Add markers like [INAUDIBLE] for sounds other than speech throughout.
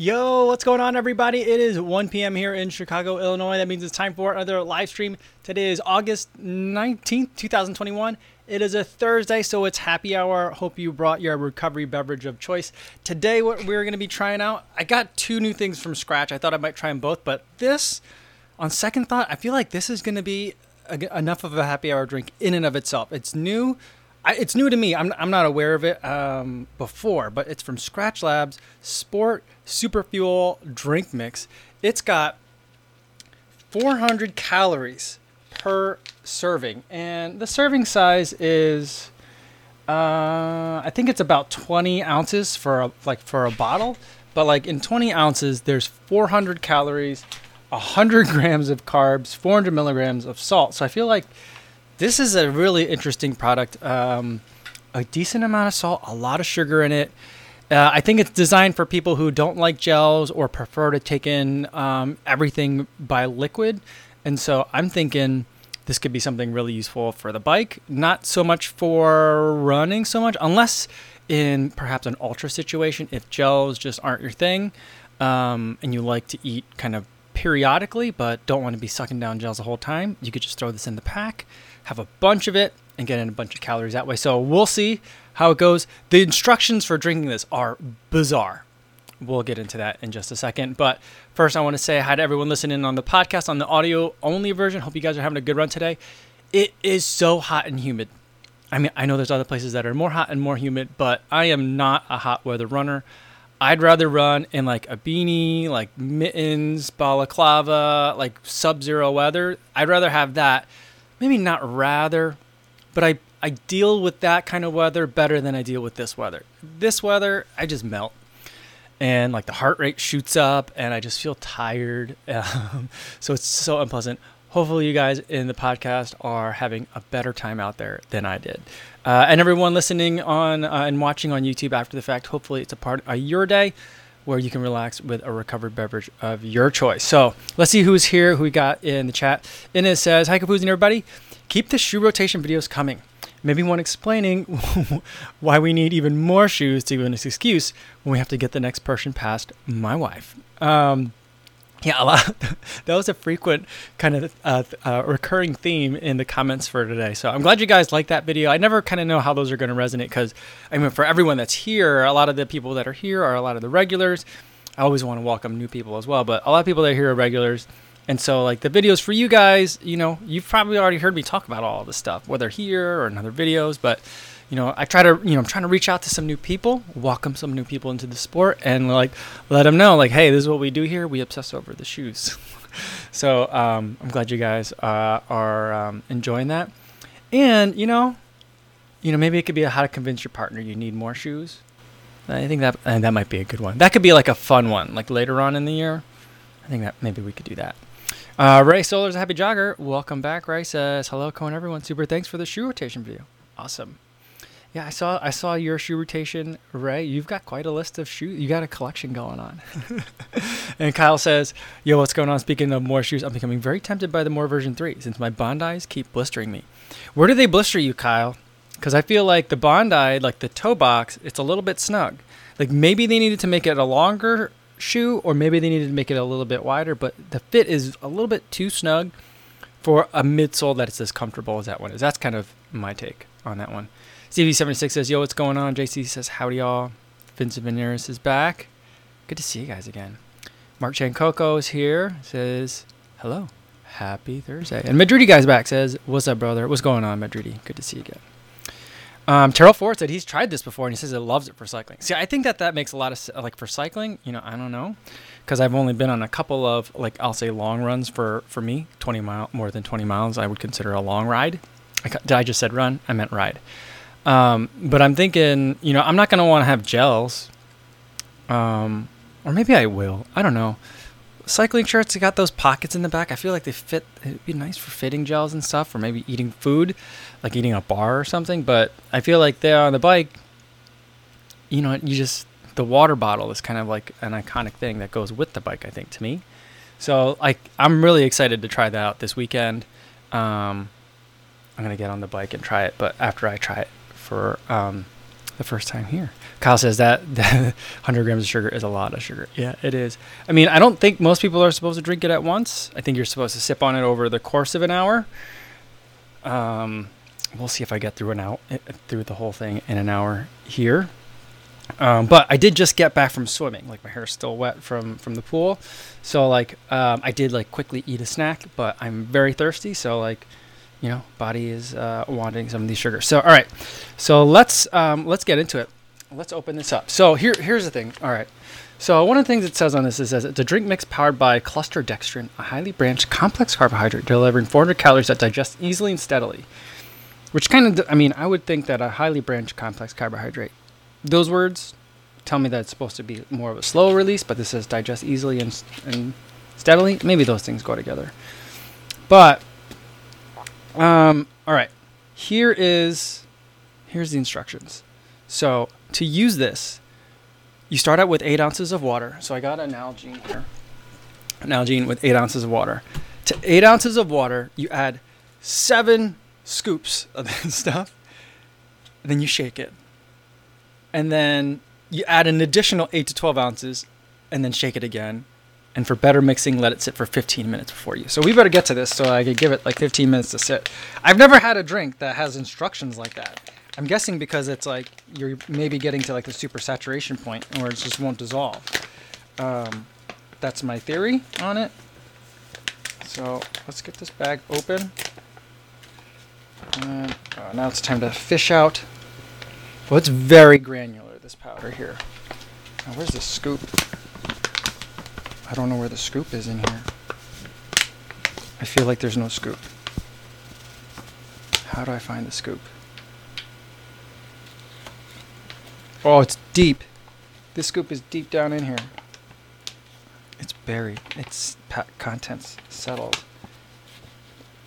Yo, what's going on, everybody? It is 1 p.m. here in Chicago, Illinois. That means it's time for another live stream. Today is August 19th, 2021. It is a Thursday, so it's happy hour. Hope you brought your recovery beverage of choice. Today, what we're going to be trying out, I got two new things from Skratch. I thought I might try them both, but this, on second thought, I feel like this is going to be a, enough of a happy hour drink in and of itself. It's new. I, it's new to me. I'm, I'm not aware of it um, before, but it's from Skratch Labs Sport Super Fuel Drink Mix. It's got 400 calories per serving, and the serving size is, uh, I think it's about 20 ounces for a, like for a bottle. But like in 20 ounces, there's 400 calories, 100 [LAUGHS] grams of carbs, 400 milligrams of salt. So I feel like this is a really interesting product. Um, a decent amount of salt, a lot of sugar in it. Uh, I think it's designed for people who don't like gels or prefer to take in um, everything by liquid. And so I'm thinking this could be something really useful for the bike, not so much for running so much, unless in perhaps an ultra situation, if gels just aren't your thing um, and you like to eat kind of periodically but don't want to be sucking down gels the whole time, you could just throw this in the pack have a bunch of it, and get in a bunch of calories that way. So we'll see how it goes. The instructions for drinking this are bizarre. We'll get into that in just a second. But first, I want to say hi to everyone listening on the podcast on the audio only version. Hope you guys are having a good run today. It is so hot and humid. I mean, I know there's other places that are more hot and more humid, but I am not a hot weather runner. I'd rather run in like a beanie, like mittens, balaclava, like sub zero weather. I'd rather have that maybe not rather, but I I deal with that kind of weather better than I deal with this weather. This weather, I just melt. And like the heart rate shoots up and I just feel tired. [LAUGHS] Um, so it's so unpleasant. Hopefully, you guys in the podcast are having a better time out there than I did. Uh, and everyone listening on uh, and watching on YouTube after the fact, hopefully, it's a part of your day where you can relax with a recovered beverage of your choice. So let's see who's here, who we got in the chat. Inez says, Hi, Kofuzi and everybody. Keep the shoe rotation videos coming. Maybe one explaining [LAUGHS] why we need even more shoes to give an excuse when we have to get the next person past my wife. Um, yeah, a lot. [LAUGHS] that was a frequent kind of uh, uh, recurring theme in the comments for today. So I'm glad you guys like that video. I never kind of know how those are going to resonate because, I mean, for everyone that's here, a lot of the people that are here are a lot of the regulars. I always want to welcome new people as well, but a lot of people that are here are regulars. And so, like the videos for you guys, you know, you've probably already heard me talk about all this stuff, whether here or in other videos, but you know, I try to, you know, I'm trying to reach out to some new people, welcome some new people into the sport, and like let them know, like, hey, this is what we do here. We obsess over the shoes. [LAUGHS] so um, I'm glad you guys uh, are um, enjoying that, and you know, you know, maybe it could be a how to convince your partner you need more shoes. I think that and that might be a good one. That could be like a fun one, like later on in the year. I think that maybe we could do that. Uh, Ray Solar's a happy jogger. Welcome back. Ray says hello, Cohen, everyone. Super thanks for the shoe rotation video. Awesome. Yeah, I saw I saw your shoe rotation, Ray. You've got quite a list of shoes. You got a collection going on. [LAUGHS] and Kyle says, "Yo, what's going on? Speaking of more shoes, I'm becoming very tempted by the more version three since my Bondis keep blistering me. Where do they blister you, Kyle? Because I feel like the Bondi, like the toe box, it's a little bit snug. Like maybe they needed to make it a longer shoe, or maybe they needed to make it a little bit wider. But the fit is a little bit too snug for a midsole that is as comfortable as that one is. That's kind of my take on that one." CV76 says, Yo, what's going on? JC says, Howdy, y'all. Vincent Veneris is back. Good to see you guys again. Mark Chancoco is here. Says, Hello. Happy Thursday. And Madridi guy's back. Says, What's up, brother? What's going on, Madridi? Good to see you again. Um, Terrell Ford said he's tried this before and he says he loves it for cycling. See, I think that that makes a lot of like for cycling. You know, I don't know, because I've only been on a couple of like I'll say long runs for for me, twenty mile more than twenty miles. I would consider a long ride. I, I just said run? I meant ride. Um, but I'm thinking, you know, I'm not to want to have gels. Um, or maybe I will. I don't know. Cycling shirts, got those pockets in the back. I feel like they fit. It'd be nice for fitting gels and stuff, or maybe eating food, like eating a bar or something. But I feel like they're on the bike. You know, you just the water bottle is kind of like an iconic thing that goes with the bike. I think to me. So like, I'm really excited to try that out this weekend. Um, I'm gonna get on the bike and try it, but after I try it for um, the first time here. Kyle says that [LAUGHS] 100 grams of sugar is a lot of sugar. Yeah, it is. I mean, I don't think most people are supposed to drink it at once. I think you're supposed to sip on it over the course of an hour. Um, we'll see if I get through an hour, eh, through the whole thing in an hour here. Um, but I did just get back from swimming. Like my hair's still wet from from the pool, so like um, I did like quickly eat a snack. But I'm very thirsty, so like you know, body is uh, wanting some of these sugars. So all right, so let's um, let's get into it. Let's open this up. So here here's the thing. All right. So one of the things it says on this is it's a drink mix powered by cluster dextrin, a highly branched complex carbohydrate delivering 400 calories that digest easily and steadily. Which kind of, I mean, I would think that a highly branched complex carbohydrate, those words tell me that it's supposed to be more of a slow release, but this says digest easily and, and steadily. Maybe those things go together. But, um, all right, here is, here's the instructions. So to use this, you start out with eight ounces of water. So I got an Nalgene here, Nalgene with eight ounces of water. To eight ounces of water, you add seven scoops of [LAUGHS] this stuff. Then you shake it. And then you add an additional 8 to 12 ounces and then shake it again. And for better mixing, let it sit for 15 minutes before you. So we better get to this so I could give it like 15 minutes to sit. I've never had a drink that has instructions like that. I'm guessing because it's like you're maybe getting to like the super saturation point where it just won't dissolve. Um, that's my theory on it. So let's get this bag open. And uh, now it's time to fish out. Well, it's very granular, this powder here. Now, where's the scoop? I don't know where the scoop is in here. I feel like there's no scoop. How do I find the scoop? Oh, it's deep. This scoop is deep down in here. It's buried. Its contents settled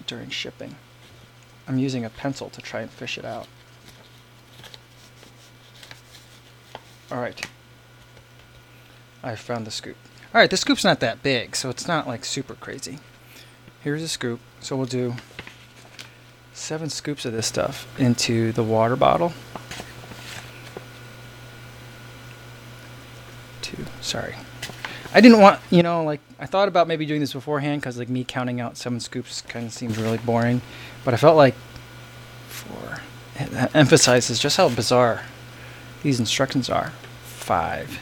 during shipping. I'm using a pencil to try and fish it out. Alright. I found the scoop. Alright, the scoop's not that big, so it's not like super crazy. Here's a scoop. So we'll do seven scoops of this stuff into the water bottle. Two, sorry. I didn't want, you know, like I thought about maybe doing this beforehand because like me counting out seven scoops kind of seems really boring, but I felt like four. it emphasizes just how bizarre these instructions are. Five,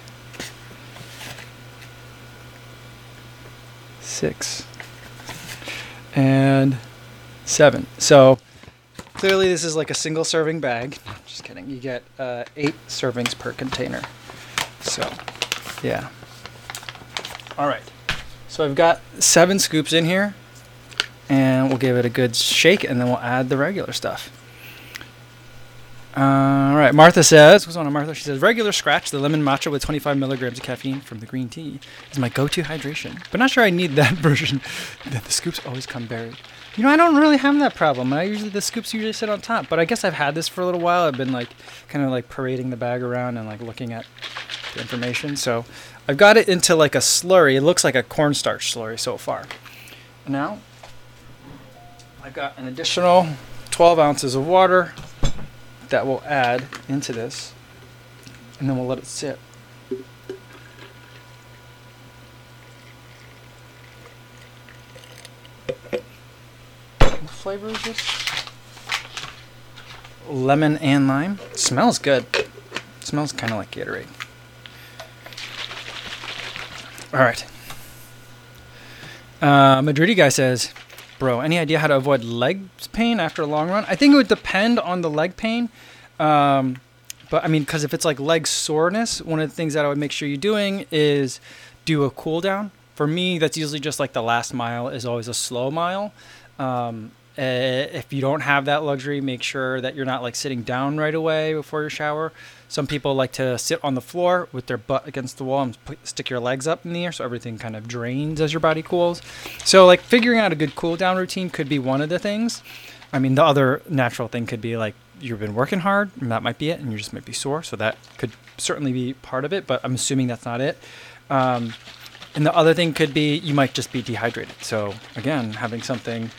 six, and seven. So clearly this is like a single serving bag. Just kidding. You get uh, eight servings per container. So, yeah. All right. So I've got seven scoops in here, and we'll give it a good shake, and then we'll add the regular stuff. All right. Martha says, what's on, Martha? She says, regular Skratch, the lemon matcha with 25 milligrams of caffeine from the green tea is my go-to hydration. But not sure I need that [LAUGHS] version. the scoops always come buried. You know, I don't really have that problem. I usually the scoops usually sit on top, but I guess I've had this for a little while. I've been like kind of like parading the bag around and like looking at the information. So I've got it into like a slurry. It looks like a cornstarch slurry so far. Now, I've got an additional 12 ounces of water that we'll add into this, and then we'll let it sit. What flavor is this? Lemon and lime. It smells good. It smells kind of like Gatorade. All right. Uh, Madridi guy says, "Bro, any idea how to avoid leg pain after a long run?" I think it would depend on the leg pain. Um, but I mean, because if it's like leg soreness, one of the things that I would make sure you're doing is do a cool down. For me, that's usually just like the last mile is always a slow mile. Um, uh, if you don't have that luxury, make sure that you're not like sitting down right away before your shower. Some people like to sit on the floor with their butt against the wall and stick your legs up in the air so everything kind of drains as your body cools. So, like, figuring out a good cool down routine could be one of the things. I mean, the other natural thing could be like you've been working hard, and that might be it, and you just might be sore. So, that could certainly be part of it, but I'm assuming that's not it. Um, and the other thing could be you might just be dehydrated. So, again, having something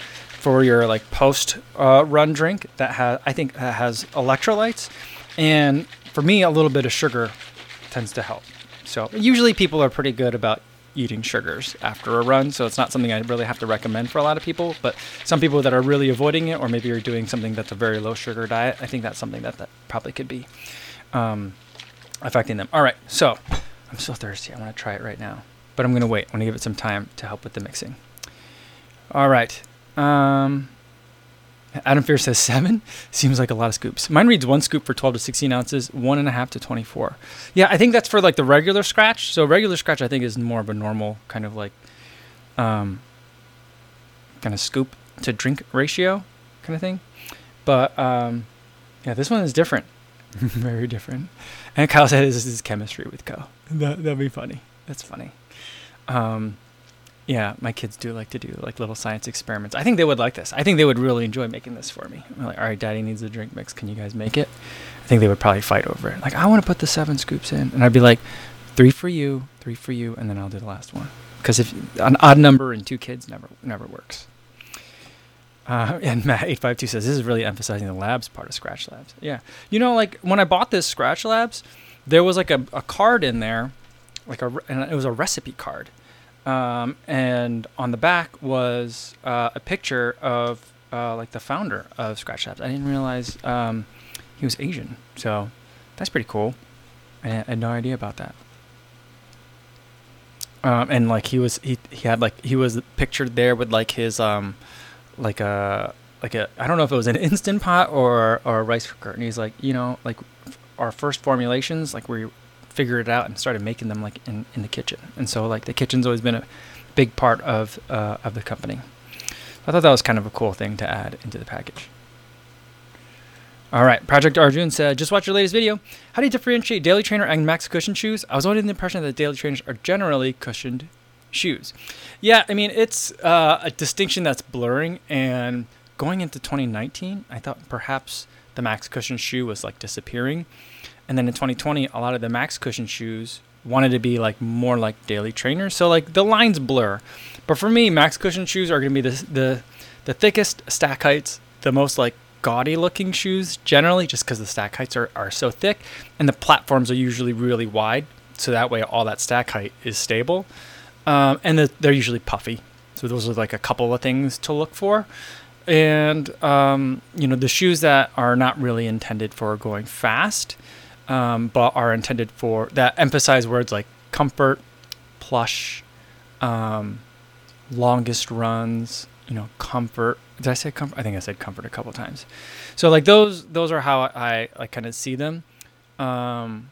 for your like post uh, run drink that has I think that has electrolytes and for me, a little bit of sugar tends to help. So usually people are pretty good about eating sugars after a run, so it's not something I really have to recommend for a lot of people. But some people that are really avoiding it, or maybe you're doing something that's a very low sugar diet, I think that's something that that probably could be um, affecting them. All right, so I'm so thirsty. I want to try it right now, but I'm gonna wait. I'm gonna give it some time to help with the mixing. All right. Um, Adam Fear says seven. Seems like a lot of scoops. Mine reads one scoop for 12 to 16 ounces, one and a half to 24. Yeah, I think that's for like the regular Skratch. So regular Skratch, I think, is more of a normal kind of like, um, kind of scoop to drink ratio kind of thing. But um, yeah, this one is different, [LAUGHS] very different. And Kyle said this is chemistry with Co. That that'd be funny. That's funny. Um, yeah, my kids do like to do like little science experiments. I think they would like this. I think they would really enjoy making this for me. I'm like, all right, daddy needs a drink mix. Can you guys make it? I think they would probably fight over it. Like, I want to put the seven scoops in. And I'd be like, three for you, three for you, and then I'll do the last one. Because if an odd number and two kids never never works. Uh, and Matt eight five two says this is really emphasizing the labs part of Skratch Labs. Yeah, you know, like when I bought this Skratch Labs, there was like a, a card in there, like a and it was a recipe card, um, and on the back was uh, a picture of uh, like the founder of Skratch Labs. I didn't realize um, he was Asian, so that's pretty cool. I had no idea about that. Um, and like he was, he he had like he was pictured there with like his um, like a like a I don't know if it was an [LAUGHS] instant pot or or a rice cooker, and he's like, you know, like our first formulations, like we figured it out and started making them like in, in the kitchen. And so like the kitchen's always been a big part of uh, of the company. I thought that was kind of a cool thing to add into the package. All right, Project Arjun said, just watch your latest video. How do you differentiate Daily Trainer and Max Cushion shoes? I was under the impression that Daily Trainers are generally cushioned shoes. Yeah, I mean, it's uh, a distinction that's blurring. And going into 2019, I thought perhaps the Max Cushion shoe was like disappearing. And then in 2020, a lot of the Max Cushion shoes wanted to be like more like daily trainers. So like the lines blur. But for me, Max Cushion shoes are going to be the, the the thickest stack heights, the most like gaudy looking shoes generally, just because the stack heights are, are so thick, and the platforms are usually really wide. So that way, all that stack height is stable, um, and the, they're usually puffy. So those are like a couple of things to look for and um, you know the shoes that are not really intended for going fast um, but are intended for that emphasize words like comfort, plush, um, longest runs. You know, comfort. Did I say comfort? I think I said comfort a couple times. So like those, those are how I like kind of see them. Um,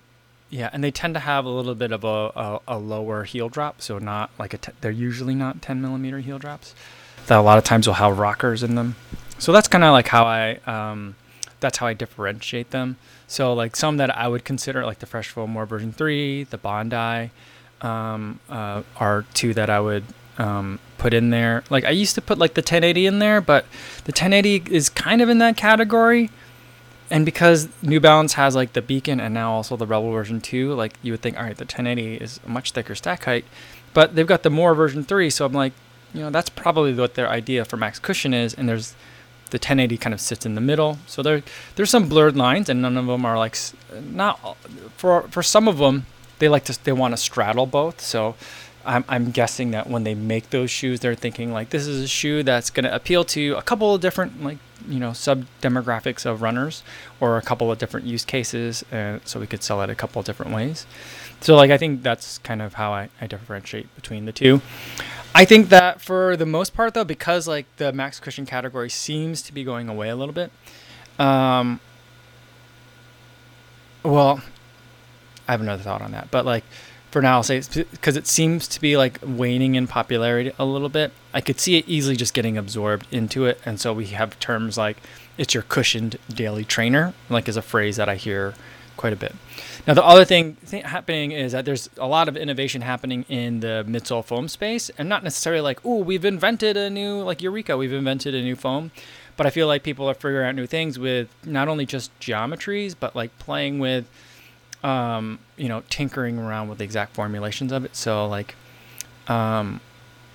yeah, and they tend to have a little bit of a, a, a lower heel drop, so not like a. T- they're usually not 10 millimeter heel drops. That a lot of times will have rockers in them. So that's kind of like how I. Um, that's how I differentiate them. So like some that I would consider like the Fresh Foam More version three, the Bondi, um, uh, are two that I would um, put in there. Like I used to put like the 1080 in there, but the 1080 is kind of in that category. And because New Balance has like the Beacon and now also the Rebel version 2, like you would think, all right, the 1080 is a much thicker stack height, but they've got the More version 3, so I'm like, you know, that's probably what their idea for max cushion is. And there's the 1080 kind of sits in the middle. So there there's some blurred lines, and none of them are like not for for some of them they like to they want to straddle both. So I'm I'm guessing that when they make those shoes, they're thinking like this is a shoe that's going to appeal to a couple of different like you know sub demographics of runners or a couple of different use cases, and so we could sell it a couple of different ways. So like I think that's kind of how I, I differentiate between the two. I think that for the most part, though, because like the max cushion category seems to be going away a little bit. Um, well, I have another thought on that, but like for now, I'll say because it seems to be like waning in popularity a little bit. I could see it easily just getting absorbed into it, and so we have terms like "it's your cushioned daily trainer," like is a phrase that I hear quite a bit. Now, the other thing th- happening is that there's a lot of innovation happening in the midsole foam space, and not necessarily like, oh, we've invented a new, like Eureka, we've invented a new foam. But I feel like people are figuring out new things with not only just geometries, but like playing with, um, you know, tinkering around with the exact formulations of it. So, like, um,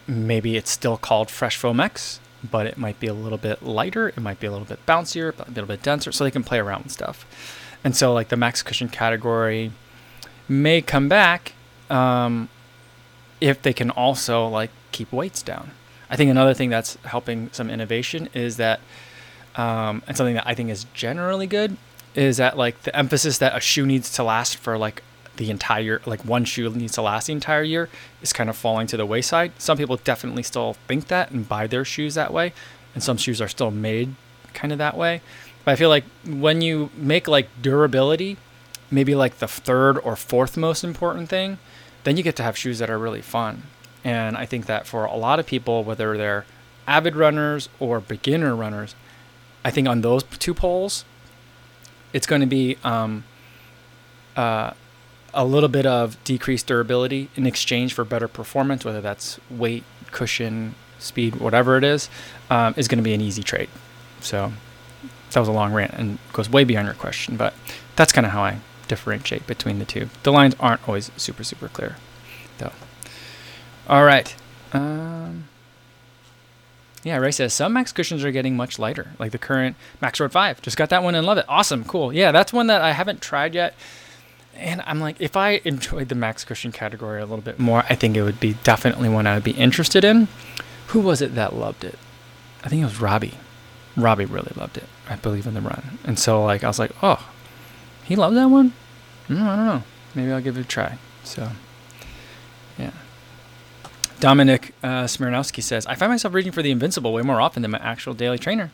maybe it's still called Fresh Foam X, but it might be a little bit lighter, it might be a little bit bouncier, a little bit denser, so they can play around with stuff and so like the max cushion category may come back um, if they can also like keep weights down. I think another thing that's helping some innovation is that, um, and something that I think is generally good is that like the emphasis that a shoe needs to last for like the entire like one shoe needs to last the entire year is kind of falling to the wayside. Some people definitely still think that and buy their shoes that way, and some shoes are still made kind of that way. But I feel like when you make like durability maybe like the third or fourth most important thing, then you get to have shoes that are really fun. And I think that for a lot of people, whether they're avid runners or beginner runners, I think on those two poles, it's going to be um, uh, a little bit of decreased durability in exchange for better performance, whether that's weight, cushion, speed, whatever it is, um, is going to be an easy trade. So that was a long rant and goes way beyond your question, but that's kind of how I differentiate between the two. The lines aren't always super, super clear, though. All right. Um, yeah, Ray says some Max cushions are getting much lighter, like the current Max Road 5. Just got that one and love it. Awesome, cool. Yeah, that's one that I haven't tried yet. And I'm like, if I enjoyed the Max cushion category a little bit more, I think it would be definitely one I would be interested in. Who was it that loved it? I think it was Robbie. Robbie really loved it, I believe, in the run. And so, like, I was like, oh, he loved that one? Mm, I don't know. Maybe I'll give it a try. So, yeah. Dominic uh, Smirnowski says, I find myself reaching for the Invincible way more often than my actual daily trainer.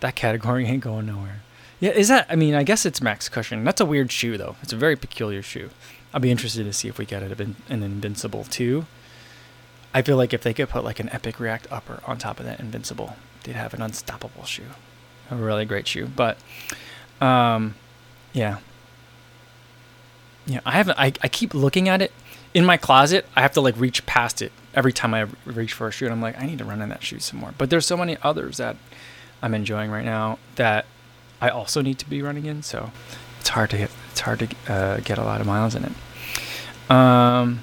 That category ain't going nowhere. Yeah, is that? I mean, I guess it's max cushion. That's a weird shoe, though. It's a very peculiar shoe. I'll be interested to see if we get it an Invincible too. I feel like if they could put like an Epic React upper on top of that Invincible, they'd have an unstoppable shoe. A really great shoe. But, um, yeah. Yeah, I haven't. I, I keep looking at it in my closet. I have to like reach past it every time I reach for a shoe. And I'm like, I need to run in that shoe some more. But there's so many others that I'm enjoying right now that I also need to be running in. So it's hard to get. It's hard to uh, get a lot of miles in it. Um,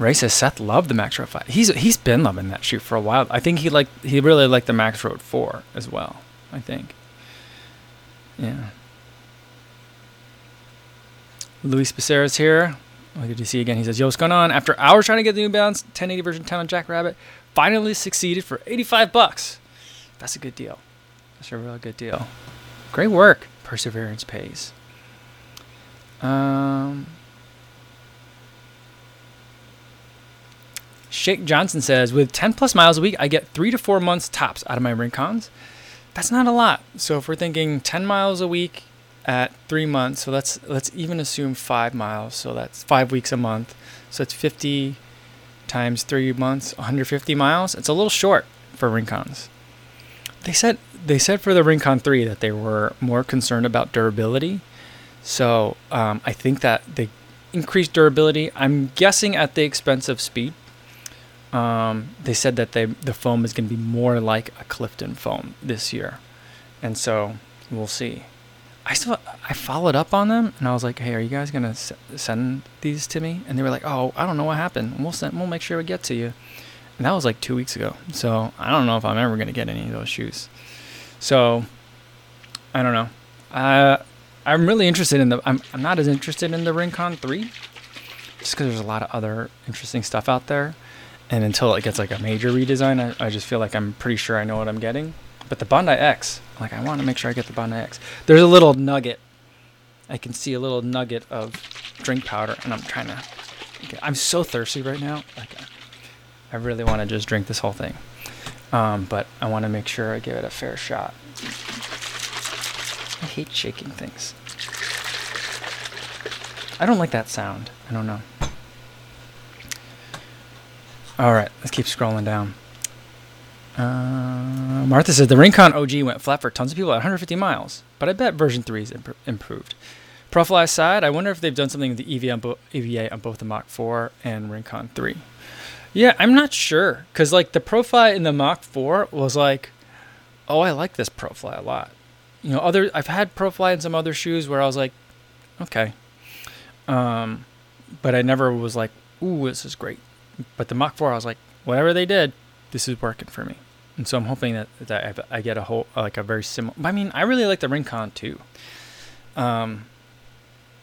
Says Seth loved the Max Road Five. He's he's been loving that shoe for a while. I think he liked he really liked the Max Road Four as well. I think. Yeah. Luis Becerra's here. Oh, good to see you again. He says, Yo, what's going on? After hours trying to get the New Balance 1080 version 10 on Jackrabbit, finally succeeded for 85 bucks. That's a good deal. That's a real good deal. Great work. Perseverance pays. Um, Shake Johnson says, with 10 plus miles a week, I get three to four months tops out of my Rincons. That's not a lot. So if we're thinking 10 miles a week at three months, so let's let's even assume five miles. So that's five weeks a month. So it's 50 times three months, 150 miles. It's a little short for Rincons. They said they said for the Rincon 3 that they were more concerned about durability. So um, I think that they increased durability. I'm guessing at the expense of speed. Um, they said that they the foam is going to be more like a Clifton foam this year, and so we'll see. I still I followed up on them and I was like, "Hey, are you guys gonna s- send these to me?" And they were like, "Oh, I don't know what happened. We'll send. We'll make sure we get to you." And that was like two weeks ago. So I don't know if I'm ever gonna get any of those shoes. So I don't know. Uh, I'm really interested in the. I'm I'm not as interested in the Rincon three, just because there's a lot of other interesting stuff out there. And until it gets like a major redesign, I, I just feel like I'm pretty sure I know what I'm getting. But the Bondi X, like I want to make sure I get the Bondi X. There's a little nugget. I can see a little nugget of drink powder, and I'm trying to. I'm so thirsty right now. Like, I really want to just drink this whole thing. Um, but I want to make sure I give it a fair shot. I hate shaking things. I don't like that sound. I don't know. All right, let's keep scrolling down. Uh, Martha says the Rincon OG went flat for tons of people at 150 miles, but I bet version 3 is imp- improved. Profile aside, I wonder if they've done something with the EVA on, bo- EVA on both the Mach 4 and Rincon 3. Yeah, I'm not sure because like the profile in the Mach 4 was like, oh, I like this profile a lot. You know, other I've had profile in some other shoes where I was like, okay, um, but I never was like, ooh, this is great. But the Mach 4, I was like, whatever they did, this is working for me. And so I'm hoping that, that I get a whole, like a very similar, I mean, I really like the Rincon too. Um,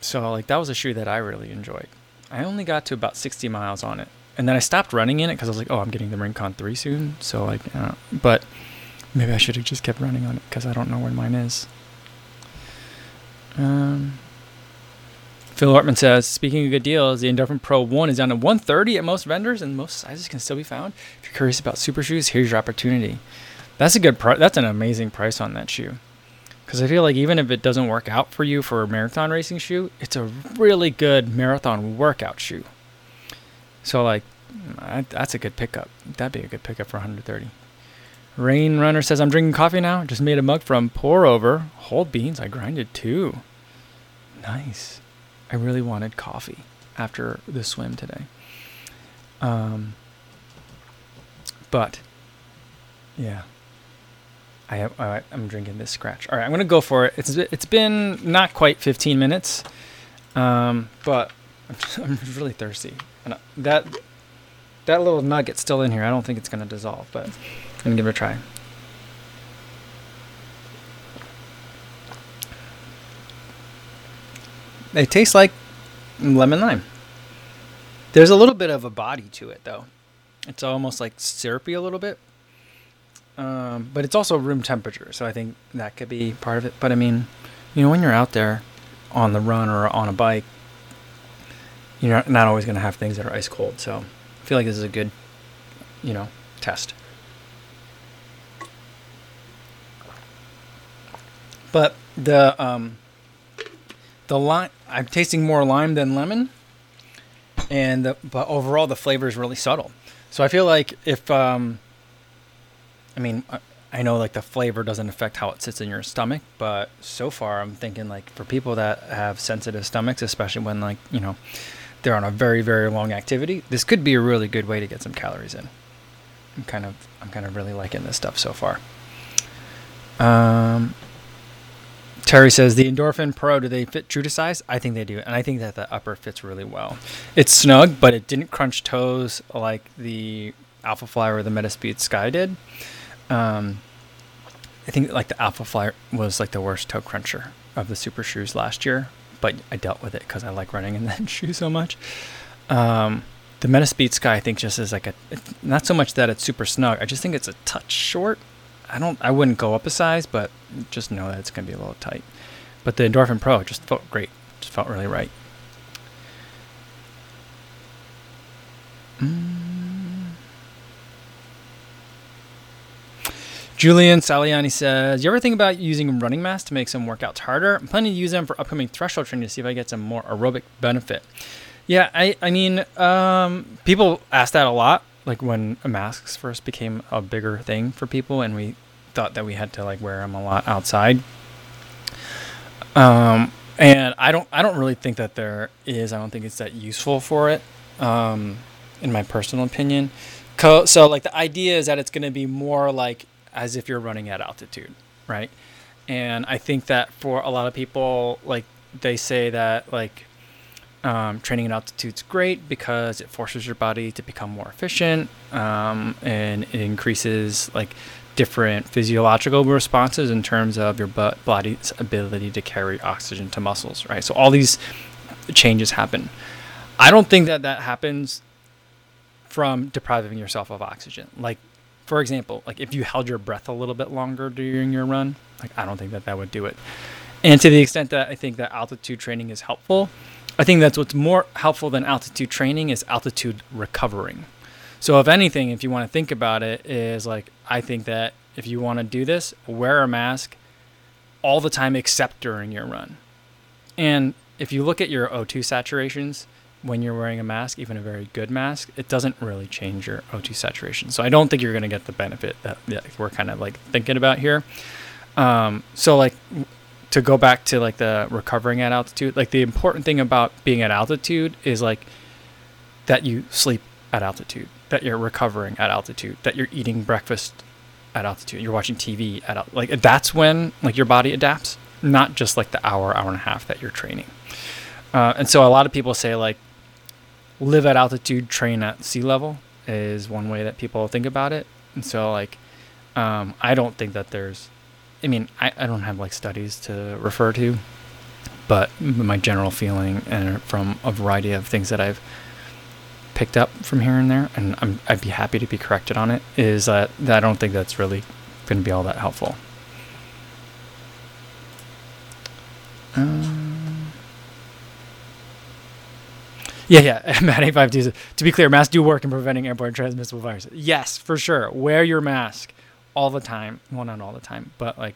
so like that was a shoe that I really enjoyed. I only got to about 60 miles on it, and then I stopped running in it because I was like, oh, I'm getting the Rincon three soon. So like, uh, but maybe I should have just kept running on it because I don't know where mine is. Um. Phil Hartman says, speaking of good deals, the Endorphin Pro 1 is down to 130 at most vendors and most sizes can still be found. If you're curious about super shoes, here's your opportunity. That's a good price. That's an amazing price on that shoe. Because I feel like even if it doesn't work out for you for a marathon racing shoe, it's a really good marathon workout shoe. So like, that's a good pickup. That'd be a good pickup for 130. Rain Runner says, I'm drinking coffee now. Just made a mug from pour over. Whole beans, I grinded too. Nice. I really wanted coffee after the swim today. Um, but yeah, I, have, I am drinking this Skratch. All right, I'm gonna go for it. It's it's been not quite 15 minutes, um, but I'm, just, [LAUGHS] I'm really thirsty, and that that little nugget's still in here. I don't think it's gonna dissolve, but I'm gonna give it a try. They taste like lemon lime. There's a little bit of a body to it though. It's almost like syrupy a little bit. Um, but it's also room temperature, so I think that could be part of it. But I mean, you know, when you're out there on the run or on a bike, you're not always going to have things that are ice cold. So I feel like this is a good, you know, test. But the um, the lime, I'm tasting more lime than lemon, and the, but overall the flavor is really subtle. So I feel like if um, I mean, I know like the flavor doesn't affect how it sits in your stomach, but so far I'm thinking like for people that have sensitive stomachs, especially when like, you know, they're on a very, very long activity, this could be a really good way to get some calories in. I'm kind of I'm kind of really liking this stuff so far. Um Terry says the Endorphin Pro, do they fit true to size? I think they do, and I think that the upper fits really well. It's snug, but it didn't crunch toes like the Alphafly or the Metaspeed Sky did. Um, I think like the Alphafly was like the worst toe cruncher of the super shoes last year, but I dealt with it because I like running in that [LAUGHS] shoe so much. Um, the Metaspeed Sky I think just is like a not so much that it's super snug. I just think it's a touch short. I don't I wouldn't go up a size, but just know that it's gonna be a little tight. But the Endorphin Pro just felt great. Just felt really right. Mm. Julian Saliani says, "You ever think about using running masks to make some workouts harder? I'm planning to use them for upcoming threshold training to see if I get some more aerobic benefit." Yeah, I I mean, um, people ask that a lot, like when masks first became a bigger thing for people, and we thought that we had to like wear them a lot outside. Um, and I don't I don't really think that there is. I don't think it's that useful for it, um, in my personal opinion. So like the idea is that it's going to be more like as if you're running at altitude, right? And I think that for a lot of people, like they say that like um, training at altitude is great because it forces your body to become more efficient um, and it increases like different physiological responses in terms of your body's ability to carry oxygen to muscles, right? So all these changes happen. I don't think that that happens from depriving yourself of oxygen. Like for example, like if you held your breath a little bit longer during your run, like I don't think that that would do it. And to the extent that I think that altitude training is helpful, I think that's what's more helpful than altitude training is altitude recovering. So if anything, if you want to think about it, is like I think that if you want to do this, wear a mask all the time except during your run. And if you look at your O2 saturations, when you're wearing a mask, even a very good mask, it doesn't really change your O2 saturation. So I don't think you're going to get the benefit that, that, we're kind of like thinking about here. Um, so like to go back to like the recovering at altitude, like the important thing about being at altitude is like that you sleep at altitude, that you're recovering at altitude, that you're eating breakfast at altitude, you're watching TV at like that's when like your body adapts, not just like the hour, hour and a half that you're training. Uh, and so a lot of people say like live at altitude, train at sea level is one way that people think about it. And so, like, um, I don't think that there's, I mean, I, I don't have like studies to refer to but my general feeling and from a variety of things that I've picked up from here and there, and I'm, I'd be happy to be corrected on it, is that, I don't think that's really going to be all that helpful. Um, yeah, yeah. [LAUGHS] Matt eight five two. To be clear, masks do work in preventing airborne transmissible viruses. Yes, for sure. Wear your mask all the time. Well, not all the time, but like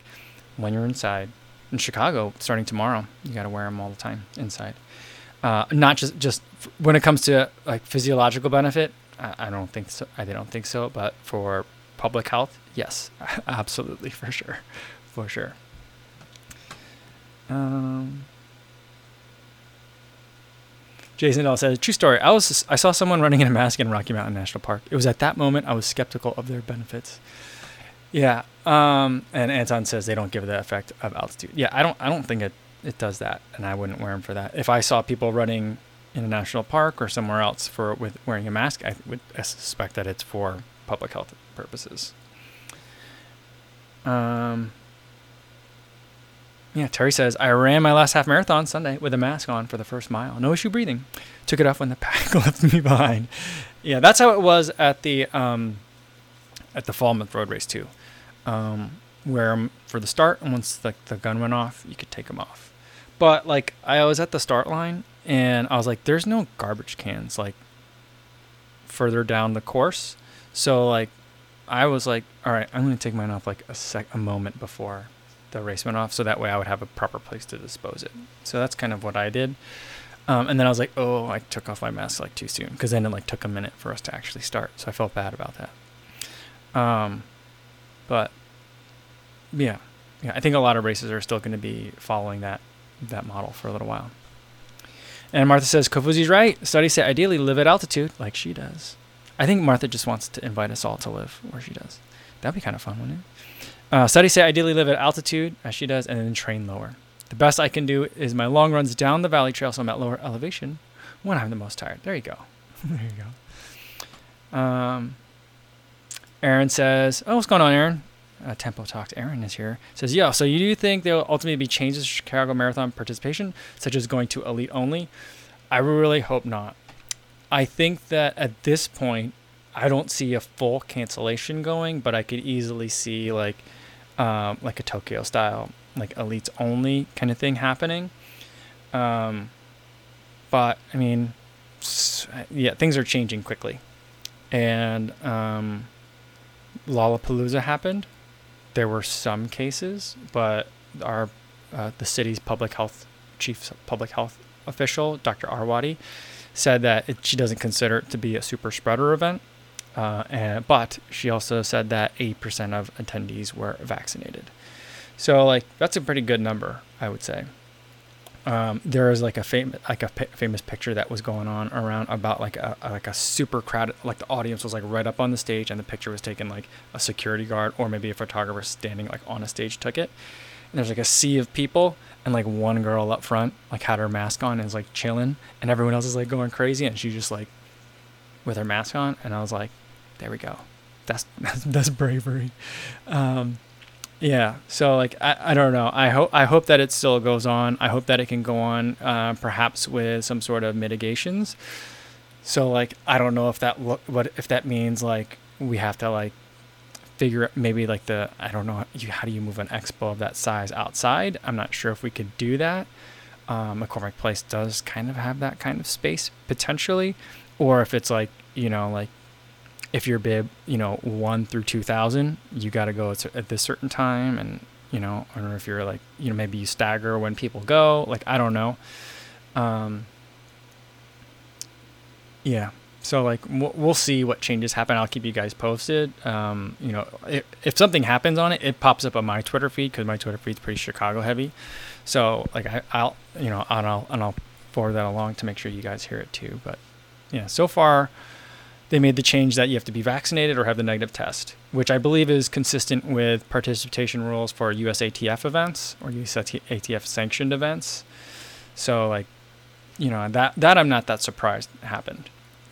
when you're inside. In Chicago, starting tomorrow, you got to wear them all the time inside. Uh, not just just when it comes to like physiological benefit. I, I don't think so. I don't think so. But for public health, yes, [LAUGHS] absolutely, for sure, for sure. Um, Jason Dahl says, "True story. I was I saw someone running in a mask in Rocky Mountain National Park. It was at that moment I was skeptical of their benefits." Yeah. Um, and Anton says they don't give the effect of altitude. Yeah, I don't. I don't think it it does that, and I wouldn't wear them for that. If I saw people running in a national park or somewhere else for with wearing a mask, I would I suspect that it's for public health purposes. Um. Yeah, Terry says I ran my last half marathon Sunday with a mask on for the first mile. No issue breathing. Took it off when the [LAUGHS] pack left me behind. Yeah, that's how it was at the um, at the Falmouth Road Race too, um, where for the start and once the, the gun went off, you could take them off. But like I was at the start line and I was like, there's no garbage cans like further down the course, so like I was like, all right, I'm gonna take mine off like a sec a moment before the race went off, so that way I would have a proper place to dispose it. So that's kind of what I did. Um, and then I was like, oh, I took off my mask like too soon because then it like took a minute for us to actually start. So I felt bad about that. Um, but yeah, yeah, I think a lot of races are still going to be following that that model for a little while. And Martha says Kofuzi's right. Studies say ideally live at altitude like she does. I think Martha just wants to invite us all to live where she does. That'd be kind of fun, wouldn't it? Uh, studies say ideally live at altitude as she does, and then train lower. The best I can do is my long runs down the valley trail, so I'm at lower elevation when I'm the most tired. There you go. [LAUGHS] there you go. Um, Aaron says, "Oh, what's going on, Aaron?" Uh, Tempo Talks Aaron is here. Says, "Yeah, so you do think there will ultimately be changes to Chicago Marathon participation, such as going to elite only?" I really hope not. I think that at this point, I don't see a full cancellation going, but I could easily see like, um, like a Tokyo style, like elites only kind of thing happening. Um, but I mean, yeah, things are changing quickly, and um, Lollapalooza happened, there were some cases, but our uh, the city's public health chief public health official, Dr. Arwady, said that it, she doesn't consider it to be a super spreader event. Uh, and, but she also said that 8% of attendees were vaccinated. So like that's a pretty good number, I would say um, there was like a famous like a famous picture that was going on around about like a, like a super crowded like the audience was like right up on the stage and the picture was taken like a security guard or maybe a photographer standing like on a stage took it. And there's like a sea of people and like one girl up front like had her mask on and is like chilling and everyone else is like going crazy and she's just like with her mask on and I was like there we go. That's [LAUGHS] that's, that's bravery. Um, yeah. So like I, I don't know. I hope I hope that it still goes on. I hope that it can go on, uh, perhaps with some sort of mitigations. So like I don't know if that look what if that means like we have to like figure maybe like the I don't know you, how do you move an expo of that size outside. I'm not sure if we could do that. Um, McCormick Place does kind of have that kind of space potentially, or if it's like you know like if you're bib, you know, one through 2000, you got to go at this certain time. And, you know, or if you're like, you know, maybe you stagger when people go, like, I don't know. Um, yeah. So like, we'll, we'll see what changes happen. I'll keep you guys posted. Um, you know, if, if something happens on it, it pops up on my Twitter feed because my Twitter feed's pretty Chicago heavy. So like I, I'll, you know, and I'll, and I'll forward that along to make sure you guys hear it too. But yeah, so far, they made the change that you have to be vaccinated or have the negative test, which I believe is consistent with participation rules for USATF events or USATF sanctioned events. So like, you know, that that I'm not that surprised happened,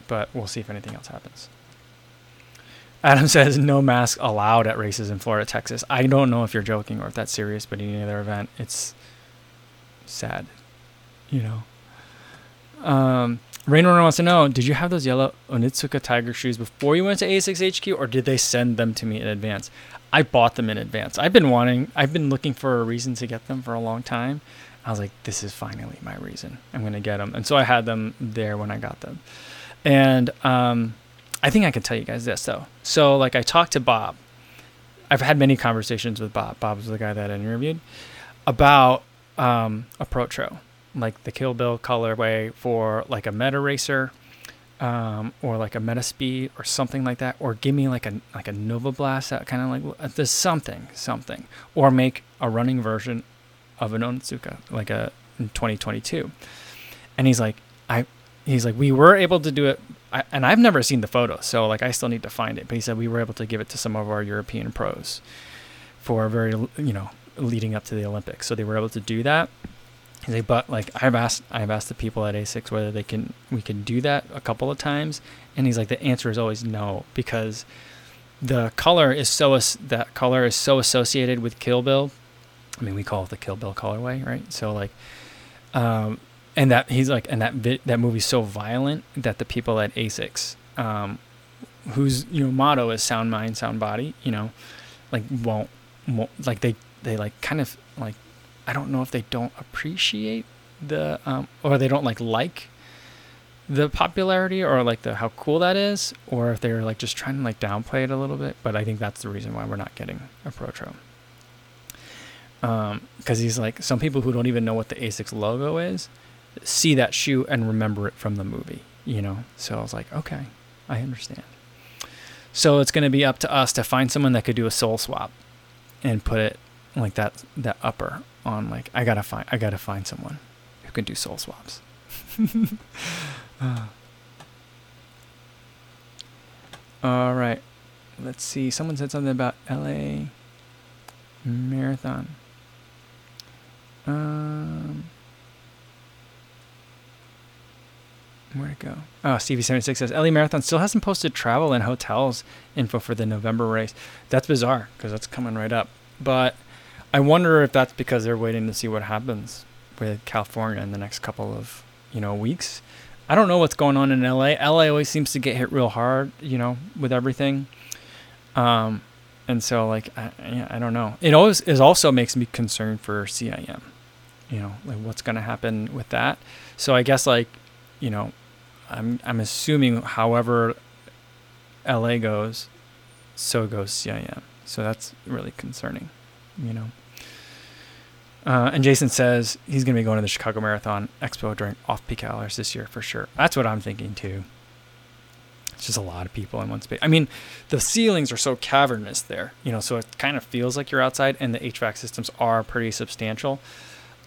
but we'll see if anything else happens. Adam [LAUGHS] says no mask allowed at races in Florida, Texas. I don't know if you're joking or if that's serious, but in any other event, it's sad. You know. Um, Raynor wants to know: Did you have those yellow Onitsuka Tiger shoes before you went to ASICS HQ, or did they send them to me in advance? I bought them in advance. I've been wanting, I've been looking for a reason to get them for a long time. I was like, this is finally my reason. I'm gonna get them, and so I had them there when I got them. And um, I think I can tell you guys this though. So like, I talked to Bob. I've had many conversations with Bob. Bob was the guy that I interviewed about um, a Protro like the Kill Bill colorway for like a Meta Racer, um, or like a Meta Speed or something like that, or give me like a like a Nova Blast that kind of like uh, there's something something, or make a running version of an Onitsuka like a in 2022. And he's like, I he's like we were able to do it. I, and I've never seen the photo, so like I still need to find it. But he said we were able to give it to some of our European pros for very you know leading up to the Olympics. So they were able to do that He's like, but like I've asked, I've asked the people at ASICS whether they can, we can do that a couple of times, and he's like, the answer is always no because the color is so that color is so associated with Kill Bill. I mean, we call it the Kill Bill colorway, right? So like, um, and that he's like, and that vi- that movie's so violent that the people at ASICS, um, whose you know motto is sound mind, sound body, you know, like won't, won't like they they like kind of I don't know if they don't appreciate the um, or they don't like like the popularity or like the how cool that is, or if they're like just trying to like downplay it a little bit. But I think that's the reason why we're not getting a Protro. Um, because he's like some people who don't even know what the Asics logo is, see that shoe and remember it from the movie. You know, so I was like, okay, I understand. So it's going to be up to us to find someone that could do a sole swap and put it like that that upper on like I gotta find I gotta find someone who can do soul swaps. uh. [LAUGHS] All right, let's see. Someone said something about L.A. marathon. Um, where'd it go? Oh, Stevie76 says LA Marathon still hasn't posted travel and hotels info for the November race. That's bizarre because that's coming right up. But I wonder if that's because they're waiting to see what happens with California in the next couple of you know weeks. I don't know what's going on in LA. LA always seems to get hit real hard, you know, with everything. Um, and so like I, yeah, I don't know. It always it also makes me concerned for CIM. You know, like what's going to happen with that. So I guess like, you know, I'm I'm assuming however LA goes, so goes CIM. So that's really concerning, you know. Uh, and Jason says he's going to be going to the Chicago Marathon Expo during off-peak hours this year for sure. That's what I'm thinking too. It's just a lot of people in one space. I mean, the ceilings are so cavernous there, you know, so it kind of feels like you're outside, and the HVAC systems are pretty substantial.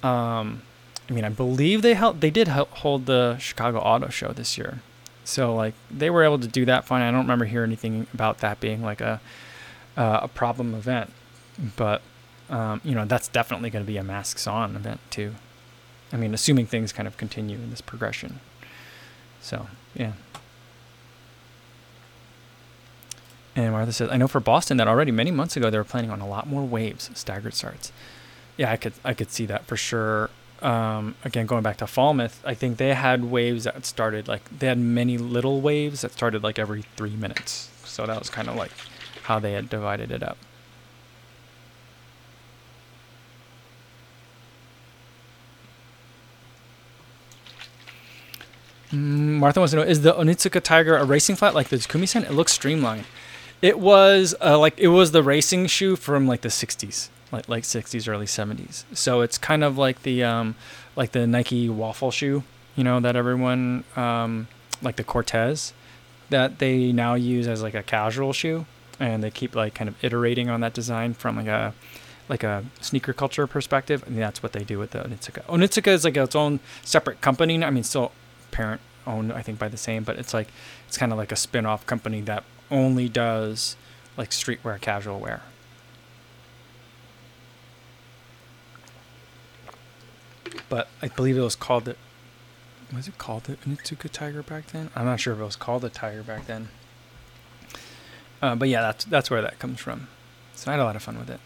Um, I mean, I believe they held, they did hold the Chicago Auto Show this year, so like they were able to do that fine. I don't remember hearing anything about that being like a uh, a problem event, but um, you know, that's definitely going to be a masks on event too. I mean, assuming things kind of continue in this progression. So, yeah. And Martha says, I know for Boston that already many months ago they were planning on a lot more waves, staggered starts. Yeah, I could I could see that for sure. Um, again, going back to Falmouth, I think they had waves that started like they had many little waves that started like every three minutes. So that was kind of like how they had divided it up. Martha wants to know: Is the Onitsuka Tiger a racing flat like the Takumi Sen? It looks streamlined. It was uh, like it was the racing shoe from like the '60s, like like '60s, early '70s. So it's kind of like the um, like the Nike waffle shoe, you know, that everyone um, like the Cortez, that they now use as like a casual shoe, and they keep like kind of iterating on that design from like a like a sneaker culture perspective, and that's what they do with the Onitsuka. Onitsuka is like its own separate company. I mean, still parent owned, I think, by the same, but it's like it's kind of like a spin off company that only does like streetwear, casual wear. But I believe it was called it. Was it called the Onitsuka Tiger back then? I'm not sure if it was called the Tiger back then. Uh, but yeah, that's that's where that comes from. So I had a lot of fun with it.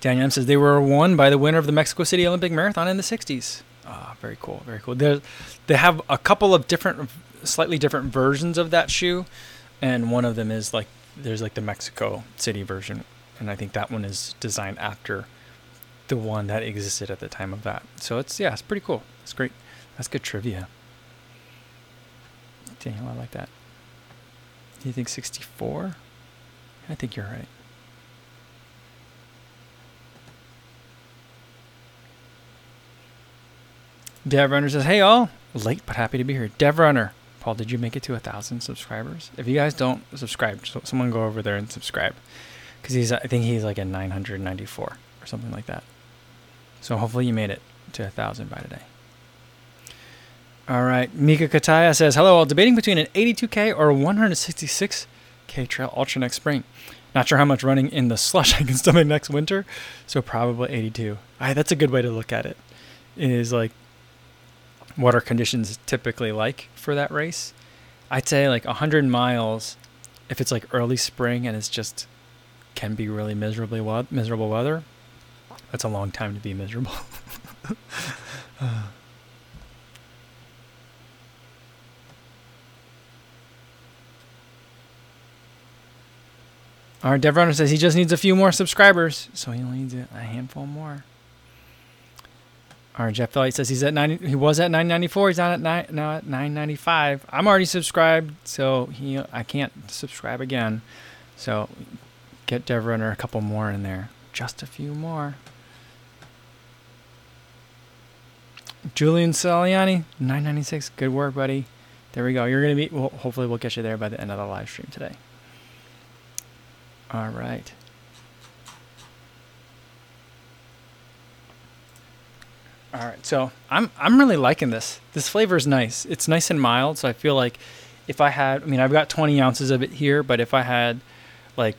Daniel M says they were won by the winner of the Mexico City Olympic Marathon in the 60s. Ah, very cool, very cool. They they have a couple of different, slightly different versions of that shoe, and one of them is like there's like the Mexico City version, and I think that one is designed after the one that existed at the time of that. So it's yeah, it's pretty cool. It's great. That's good trivia. Daniel, I like that. Do you think 64? I think you're right. Dev Runner says, "Hey all, late but happy to be here." Dev Runner, Paul, did you make it to a thousand subscribers? If you guys don't subscribe, so someone go over there and subscribe, because he's I think he's like a 994 or something like that. So hopefully you made it to a thousand by today. All right, Mika Kataya says, "Hello all, debating between an 82k or a 166k trail ultra next spring. Not sure how much running in the slush [LAUGHS] I can stomach next winter, so probably 82. Right, that's a good way to look at it. Is like what are conditions typically like for that race? I'd say like 100 miles if it's like early spring and it's just can be really miserably we- miserable weather. That's a long time to be miserable. [LAUGHS] uh. Our Dev Runner says he just needs a few more subscribers, so he only needs a handful more. Our Jeff Elliott says he's at 90. He was at 994. He's on at nine, now at 995. I'm already subscribed, so he I can't subscribe again. So get Dev Runner a couple more in there, just a few more. Julian Saliani, 996. Good work, buddy. There we go. You're gonna be. Well, hopefully, we'll get you there by the end of the live stream today. All right. All right, so I'm I'm really liking this. This flavor is nice. It's nice and mild, so I feel like if I had, I mean, I've got 20 ounces of it here, but if I had like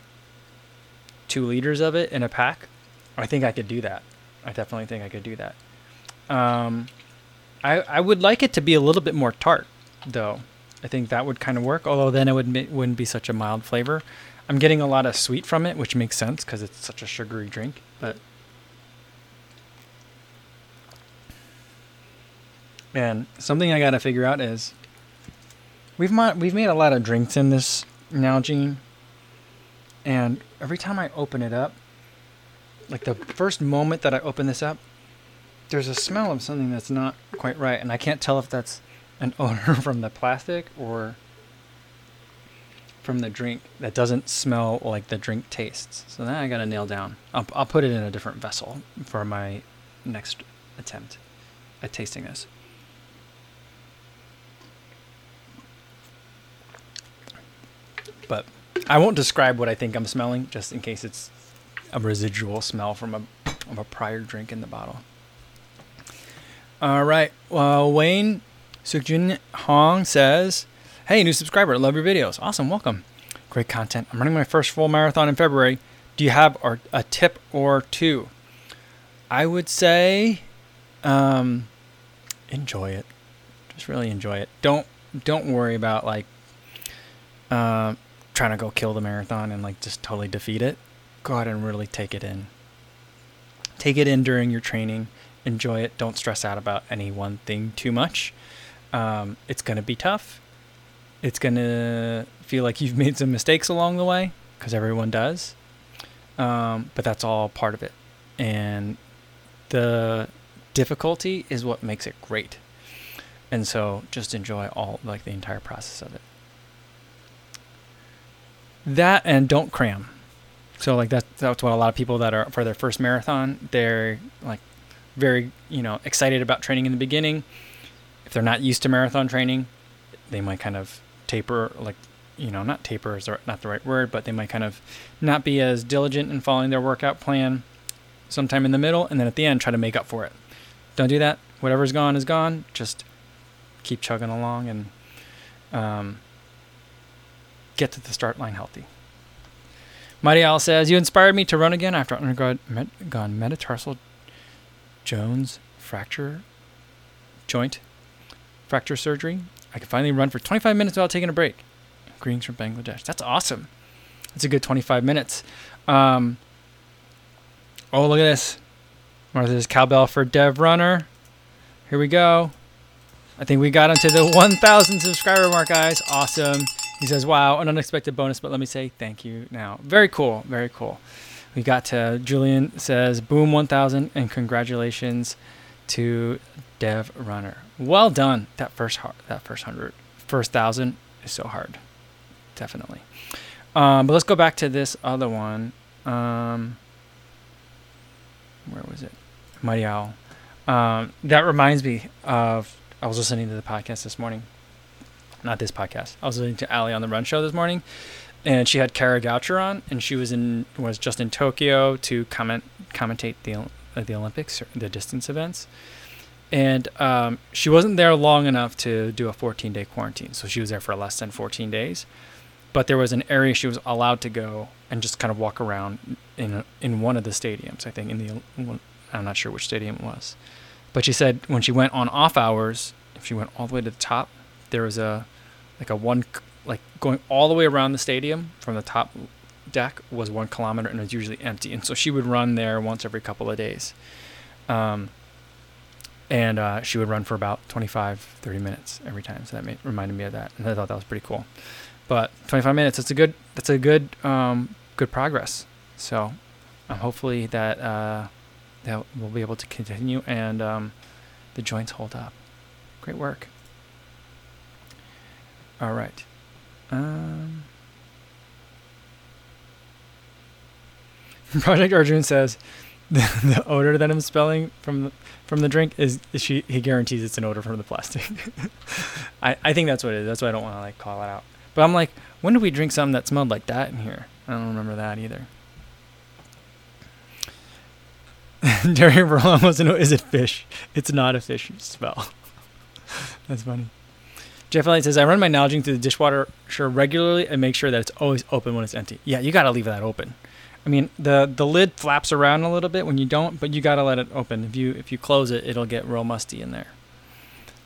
two liters of it in a pack, I think I could do that. I definitely think I could do that. Um, I I would like it to be a little bit more tart, though. I think that would kind of work. Although then it would wouldn't be such a mild flavor. I'm getting a lot of sweet from it, which makes sense because it's such a sugary drink. But And something I got to figure out is we've ma- we've made a lot of drinks in this now, Nalgene, and every time I open it up, like the first moment that I open this up, there's a smell of something that's not quite right, and I can't tell if that's an odor [LAUGHS] from the plastic or from the drink that doesn't smell like the drink tastes. So that I gotta nail down. I'll, I'll put it in a different vessel for my next attempt at tasting this. But I won't describe what I think I'm smelling, just in case it's a residual smell from a, of a prior drink in the bottle. All right. Well, Wayne Sukjin Hong says, Hey, new subscriber. Love your videos. Awesome. Welcome. Great content. I'm running my first full marathon in February. Do you have a tip or two? I would say um, enjoy it. Just really enjoy it. Don't don't worry about like uh, trying to go kill the marathon and like just totally defeat it, go out and really take it in. Take it in during your training. Enjoy it. Don't stress out about any one thing too much. Um, it's going to be tough. It's going to feel like you've made some mistakes along the way because everyone does. Um, but that's all part of it. And the difficulty is what makes it great. And so just enjoy all, like the entire process of it that and don't cram. So like that that's what a lot of people that are for their first marathon, they're like very, you know, excited about training in the beginning. If they're not used to marathon training, they might kind of taper like you know, not taper is not the right word, but they might kind of not be as diligent in following their workout plan sometime in the middle and then at the end try to make up for it. Don't do that. Whatever's gone is gone. Just keep chugging along and um, get to the start line healthy. Mighty Al says, You inspired me to run again after undergone metatarsal Jones fracture joint fracture surgery. I can finally run for 25 minutes without taking a break. Greetings from Bangladesh. That's awesome. That's a good 25 minutes. Um, Oh, look at this. Martha's cowbell for Dev Runner. Here we go. I think we got onto the 1,000 subscriber mark, guys. Awesome. He says, wow, an unexpected bonus, but let me say thank you now. Very cool. Very cool. We got to, Julian says, boom 1,000 and congratulations to Dev Runner. Well done. That first, that first hundred, first thousand is so hard. Definitely. Um, but let's go back to this other one. Um, where was it? Mighty Owl. Um, that reminds me of I was listening to the podcast this morning. Not this podcast. I was listening to Ali on the Run Show this morning, and she had Kara Goucher on, and she was in was just in Tokyo to comment commentate the uh, the Olympics, the distance events, and um, she wasn't there long enough to do a 14 day quarantine. So she was there for less than 14 days, but there was an area she was allowed to go and just kind of walk around in in one of the stadiums. I think in the I'm not sure which stadium it was. But she said when she went on off hours, if she went all the way to the top, there was a like a one like going all the way around the stadium from the top deck was one kilometer and it was usually empty. And so she would run there once every couple of days. Um, and uh, she would run for about 25, 30 minutes every time. So that made, reminded me of that, and I thought that was pretty cool. But 25 minutes, that's a good, that's a good, um, good progress. So um, hopefully that uh, that we'll be able to continue and um, the joints hold up. Great work. All right. Um, [LAUGHS] Project Arjun says [LAUGHS] the, the, odor that I'm smelling from the, from the drink is, is she he guarantees it's an odor from the plastic. [LAUGHS] I, I think that's what it is. That's why I don't want to like call it out. But I'm like, when did we drink something that smelled like that in here? I don't remember that either. Darian Verlon wants to know is it fish? It's not a fish smell. That's funny. Jeff Elliott says, I run my Nalgene through the dishwater regularly and make sure that it's always open when it's empty. Yeah, you got to leave that open. I mean, the the lid flaps around a little bit when you don't, but you got to let it open. If you if you close it, it'll get real musty in there.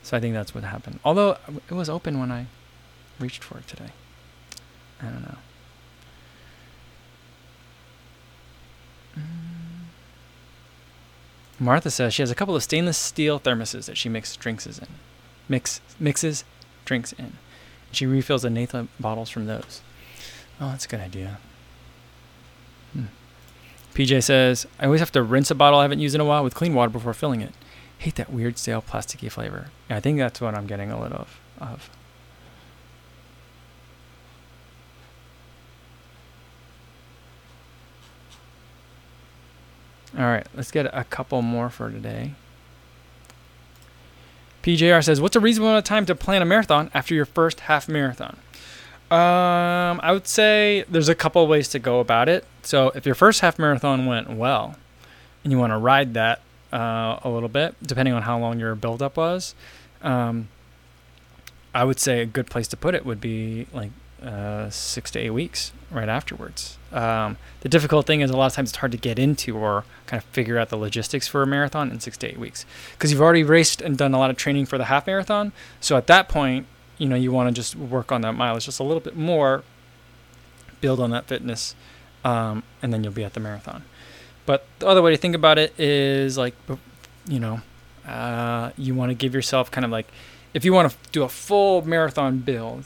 So I think that's what happened. Although it was open when I reached for it today. I don't know. Mm. Martha says she has a couple of stainless steel thermoses that she mixes drinks in. Mix mixes drinks in. She refills the Natha bottles from those. Oh, that's a good idea. Hmm. PJ says, I always have to rinse a bottle I haven't used in a while with clean water before filling it. Hate that weird stale plasticky flavor. I think that's what I'm getting a little of. All right, let's get a couple more for today. PJR says, "What's a reasonable amount of time to plan a marathon after your first half marathon?" Um, I would say there's a couple ways to go about it. So if your first half marathon went well, and you want to ride that uh, a little bit, depending on how long your buildup was, um, I would say a good place to put it would be like uh, six to eight weeks right afterwards. Um, the difficult thing is a lot of times it's hard to get into or kind of figure out the logistics for a marathon in six to eight weeks because you've already raced and done a lot of training for the half marathon. So at that point, you know, you want to just work on that mileage just a little bit more, build on that fitness, um, and then you'll be at the marathon. But the other way to think about it is like, you know, uh, you want to give yourself kind of like, if you want to do a full marathon build,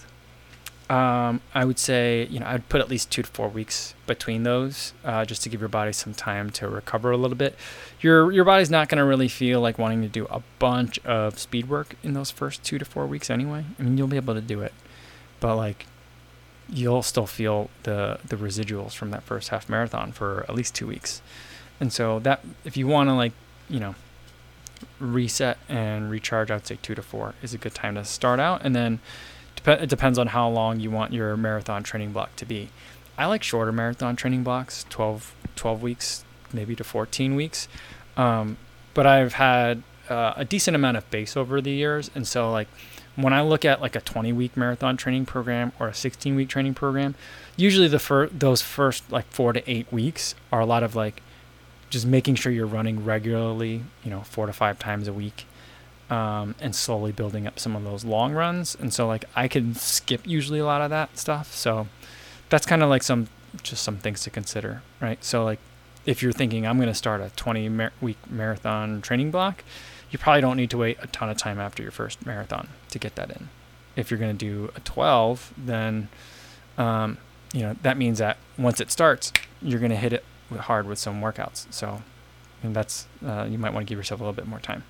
um, I would say, you know, I'd put at least two to four weeks between those, uh, just to give your body some time to recover a little bit. Your your body's not going to really feel like wanting to do a bunch of speed work in those first two to four weeks anyway. I mean, you'll be able to do it, but like, you'll still feel the the residuals from that first half marathon for at least two weeks. And so that if you want to like, you know, reset and recharge, I'd say two to four is a good time to start out, and then Dep- it depends on how long you want your marathon training block to be. I like shorter marathon training blocks, 12, 12 weeks, maybe to 14 weeks. Um, but I've had uh, a decent amount of base over the years. And so, like, when I look at like a 20 week marathon training program or a 16 week training program, usually the fir- those first like four to eight weeks are a lot of like just making sure you're running regularly, you know, four to five times a week um, and slowly building up some of those long runs. And so like I can skip usually a lot of that stuff. So that's kind of like some just some things to consider, right? So like if you're thinking I'm going to start a 20 mar- week marathon training block, you probably don't need to wait a ton of time after your first marathon to get that in. If you're going to do a 12, then um, you know that means that once it starts, you're going to hit it hard with some workouts. So, and that's uh, you might want to give yourself a little bit more time.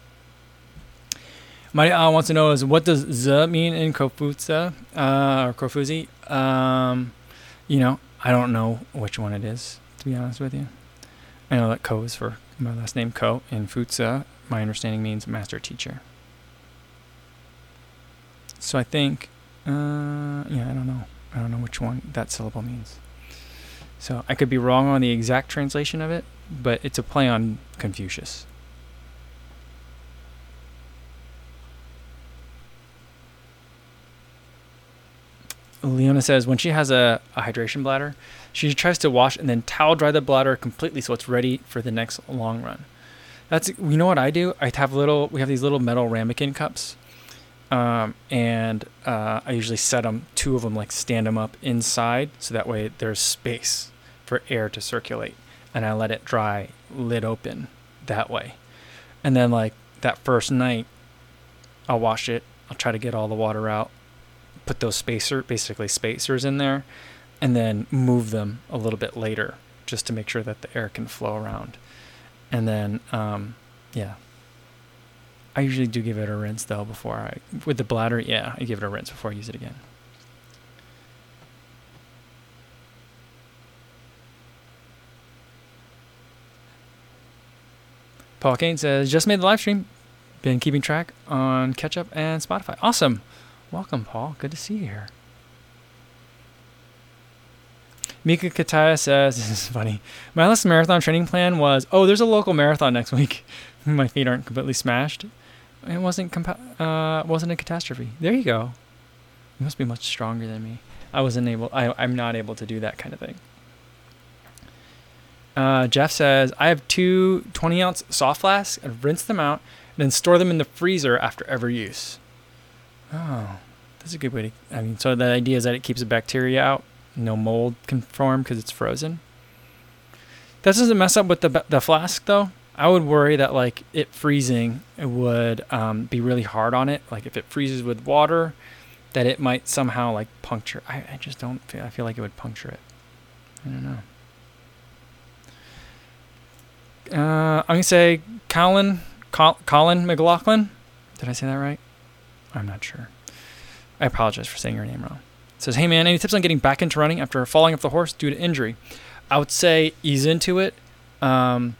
Maria wants to know is what does z mean in Kofuzi uh, or Kofuzi? Um, you know, I don't know which one it is to be honest with you. I know that Ko is for my last name Ko, and Futsa, my understanding means master teacher. So I think, uh, yeah, I don't know. I don't know which one that syllable means. So I could be wrong on the exact translation of it, but it's a play on Confucius. Leona says when she has a, a, hydration bladder, she tries to wash and then towel dry the bladder completely so it's ready for the next long run. That's you know what I do. I have little. We have these little metal ramekin cups, um, and uh, I usually set them two of them like stand them up inside so that way there's space for air to circulate, and I let it dry lid open that way, and then like that first night, I'll wash it. I'll try to get all the water out, put those spacer basically spacers in there, and then move them a little bit later just to make sure that the air can flow around and then um, yeah. I usually do give it a rinse though before I with the bladder. Yeah, I give it a rinse before I use it again. Paul Kane says, just made the live stream. Been keeping track on Catch Up and Spotify. Awesome. Welcome, Paul. Good to see you here. Mika Kataya says, [LAUGHS] this is funny. My last marathon training plan was, oh, there's a local marathon next week. [LAUGHS] My feet aren't completely smashed. It wasn't compa- uh, wasn't a catastrophe. There you go. You must be much stronger than me. I wasn't able. I, I'm not able to do that kind of thing. Uh, Jeff says I have two 20 ounce soft flasks. I rinse them out and then store them in the freezer after every use. Oh, that's a good way to. I mean, so the idea is that it keeps the bacteria out no mold can form because it's frozen. That doesn't mess up with the the flask though. I would worry that like it freezing it would um, be really hard on it. Like if it freezes with water, that it might somehow like puncture. I, I just don't feel. I feel like it would puncture it. I don't know. Uh, I'm gonna say Colin Col- Colin McLaughlin. Did I say that right? I'm not sure. I apologize for saying your name wrong says, "Hey man, any tips on getting back into running after falling off the horse due to injury?" I would say ease into it. Um,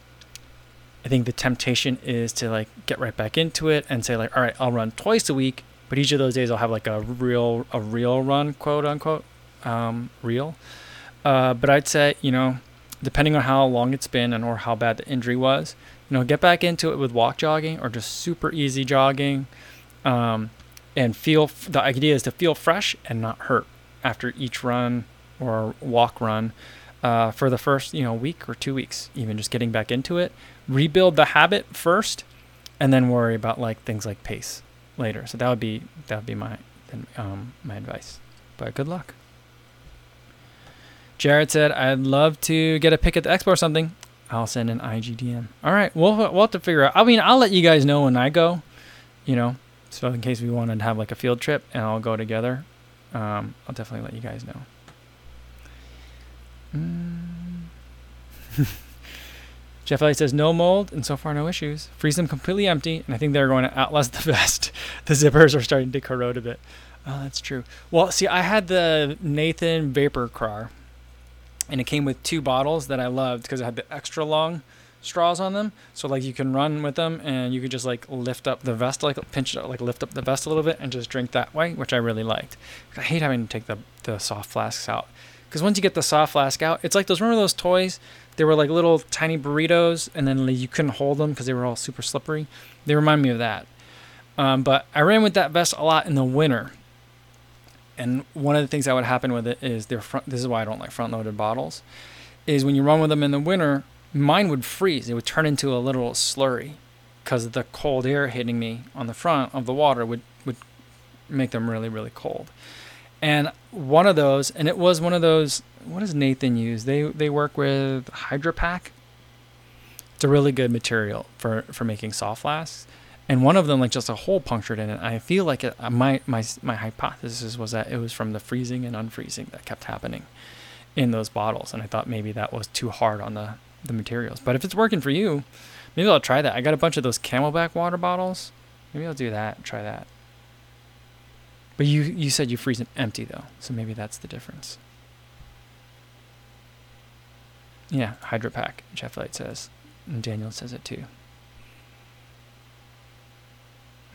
I think the temptation is to like get right back into it and say like, "All right, I'll run twice a week, but each of those days I'll have like a real a real run, quote unquote, um, real." Uh, but I'd say you know, depending on how long it's been and or how bad the injury was, you know, get back into it with walk jogging or just super easy jogging. Um, and feel the idea is to feel fresh and not hurt after each run or walk run uh, for the first you know week or two weeks even just getting back into it. Rebuild the habit first and then worry about like things like pace later. So that would be that would be my um, my advice. But good luck. Jared said i'd love to get a pick at the expo or something. I'll send an igdm all right. We'll, we'll have to figure out. I mean i'll let you guys know when i go you know so in case we wanted to have like a field trip and all go together, um, I'll definitely let you guys know. Mm. Jeff Elliott says no mold and so far no issues. Freeze them completely empty, and I think they're going to outlast the [LAUGHS] vest. the zippers are starting to corrode a bit. Oh, that's true. Well, see, I had the Nathan VaporKrar, and it came with two bottles that I loved because it had the extra long straws on them. So like you can run with them and you could just like lift up the vest, like pinch it, like lift up the vest a little bit and just drink that way, which I really liked. I hate having to take the, the soft flasks out. Because once you get the soft flask out, it's like those, remember those toys? They were like little tiny burritos and then you couldn't hold them because they were all super slippery. They remind me of that. Um, but I ran with that vest a lot in the winter. And one of the things that would happen with it is their front, this is why I don't like front loaded bottles, is when you run with them in the winter, mine would freeze. It would turn into a literal slurry because the cold air hitting me on the front of the water would, would make them really, really cold. And one of those, and it was one of those, what does Nathan use? They, they work with HydraPak. It's a really good material for for making soft flasks. And one of them, like just a hole punctured in it. I feel like it, uh, my my my hypothesis was that it was from the freezing and unfreezing that kept happening in those bottles, and I thought maybe that was too hard on the the materials. But if it's working for you, maybe I'll try that. I got a bunch of those CamelBak water bottles. Maybe I'll do that. Try that. But you you said you freeze them empty though, so maybe that's the difference. Yeah, HydraPak. Jeff Light says, and Daniel says it too.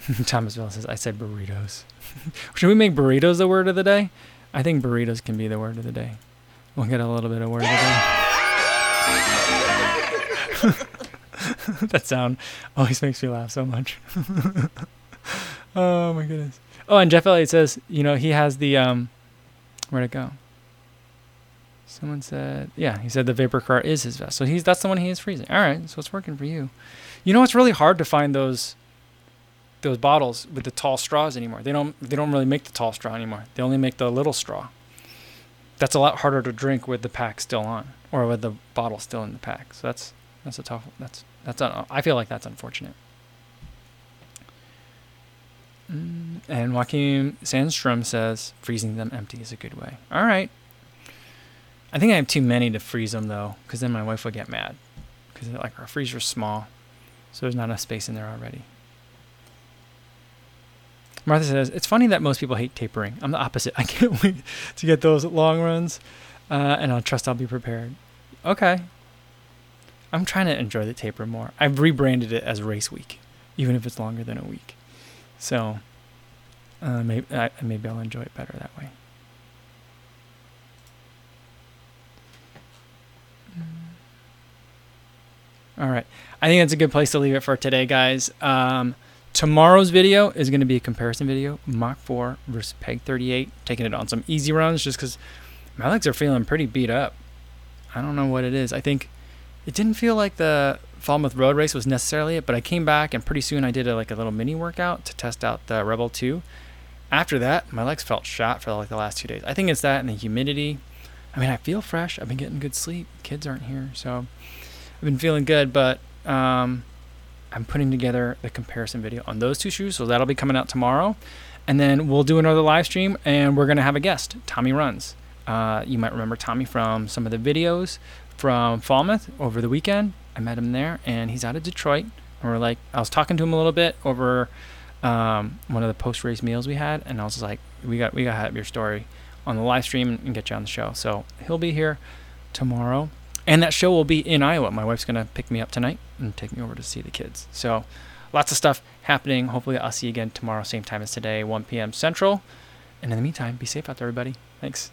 [LAUGHS] Thomasville says, I said burritos. [LAUGHS] Should we make burritos the word of the day? I think burritos can be the word of the day. We'll get a little bit of word of the day. [LAUGHS] that sound always makes me laugh so much. [LAUGHS] oh my goodness. Oh, and Jeff Elliott says, you know, he has the um where'd it go? Someone said, yeah, he said the VaporKrar is his vest. So he's that's the one he is freezing. All right, so it's working for you. You know, it's really hard to find those those bottles with the tall straws anymore. They don't they don't really make the tall straw anymore. They only make the little straw. That's a lot harder to drink with the pack still on or with the bottle still in the pack. So that's that's a tough that's that's un, I feel like that's unfortunate. Mm, and Joaquin Sandstrom says freezing them empty is a good way. All right. I think I have too many to freeze them though, because then my wife would get mad, because like our freezer's small, so there's not enough space in there already. Martha says, It's funny that most people hate tapering. I'm the opposite. [LAUGHS] I can't wait to get those long runs, uh, and I'll trust I'll be prepared. Okay. I'm trying to enjoy the taper more. I've rebranded it as race week, even if it's longer than a week. So uh, maybe, uh, maybe I'll enjoy it better that way. All right. I think that's a good place to leave it for today, guys. Um, Tomorrow's video is going to be a comparison video, Mach 4 versus Peg 38, taking it on some easy runs just because my legs are feeling pretty beat up. I don't know what it is. I think it didn't feel like the Falmouth Road Race was necessarily it, but I came back and pretty soon I did a, like a little mini workout to test out the Rebel 2. After that, my legs felt shot for like the last two days. I think it's that and the humidity. I mean, I feel fresh. I've been getting good sleep. Kids aren't here, so I've been feeling good, but um, I'm putting together the comparison video on those two shoes, so that'll be coming out tomorrow. And then we'll do another live stream, and we're gonna have a guest, Tommy Runs. Uh, you might remember Tommy from some of the videos from Falmouth over the weekend. I met him there, and he's out of Detroit. And we're like, I was talking to him a little bit over um, one of the post-race meals we had, and I was like, we got we got to have your story on the live stream and get you on the show. So he'll be here tomorrow. And that show will be in Iowa. My wife's to pick me up tonight and take me over to see the kids. So lots of stuff happening. Hopefully, I'll see you again tomorrow, same time as today, 1 p.m. Central. And in the meantime, be safe out there, everybody. Thanks.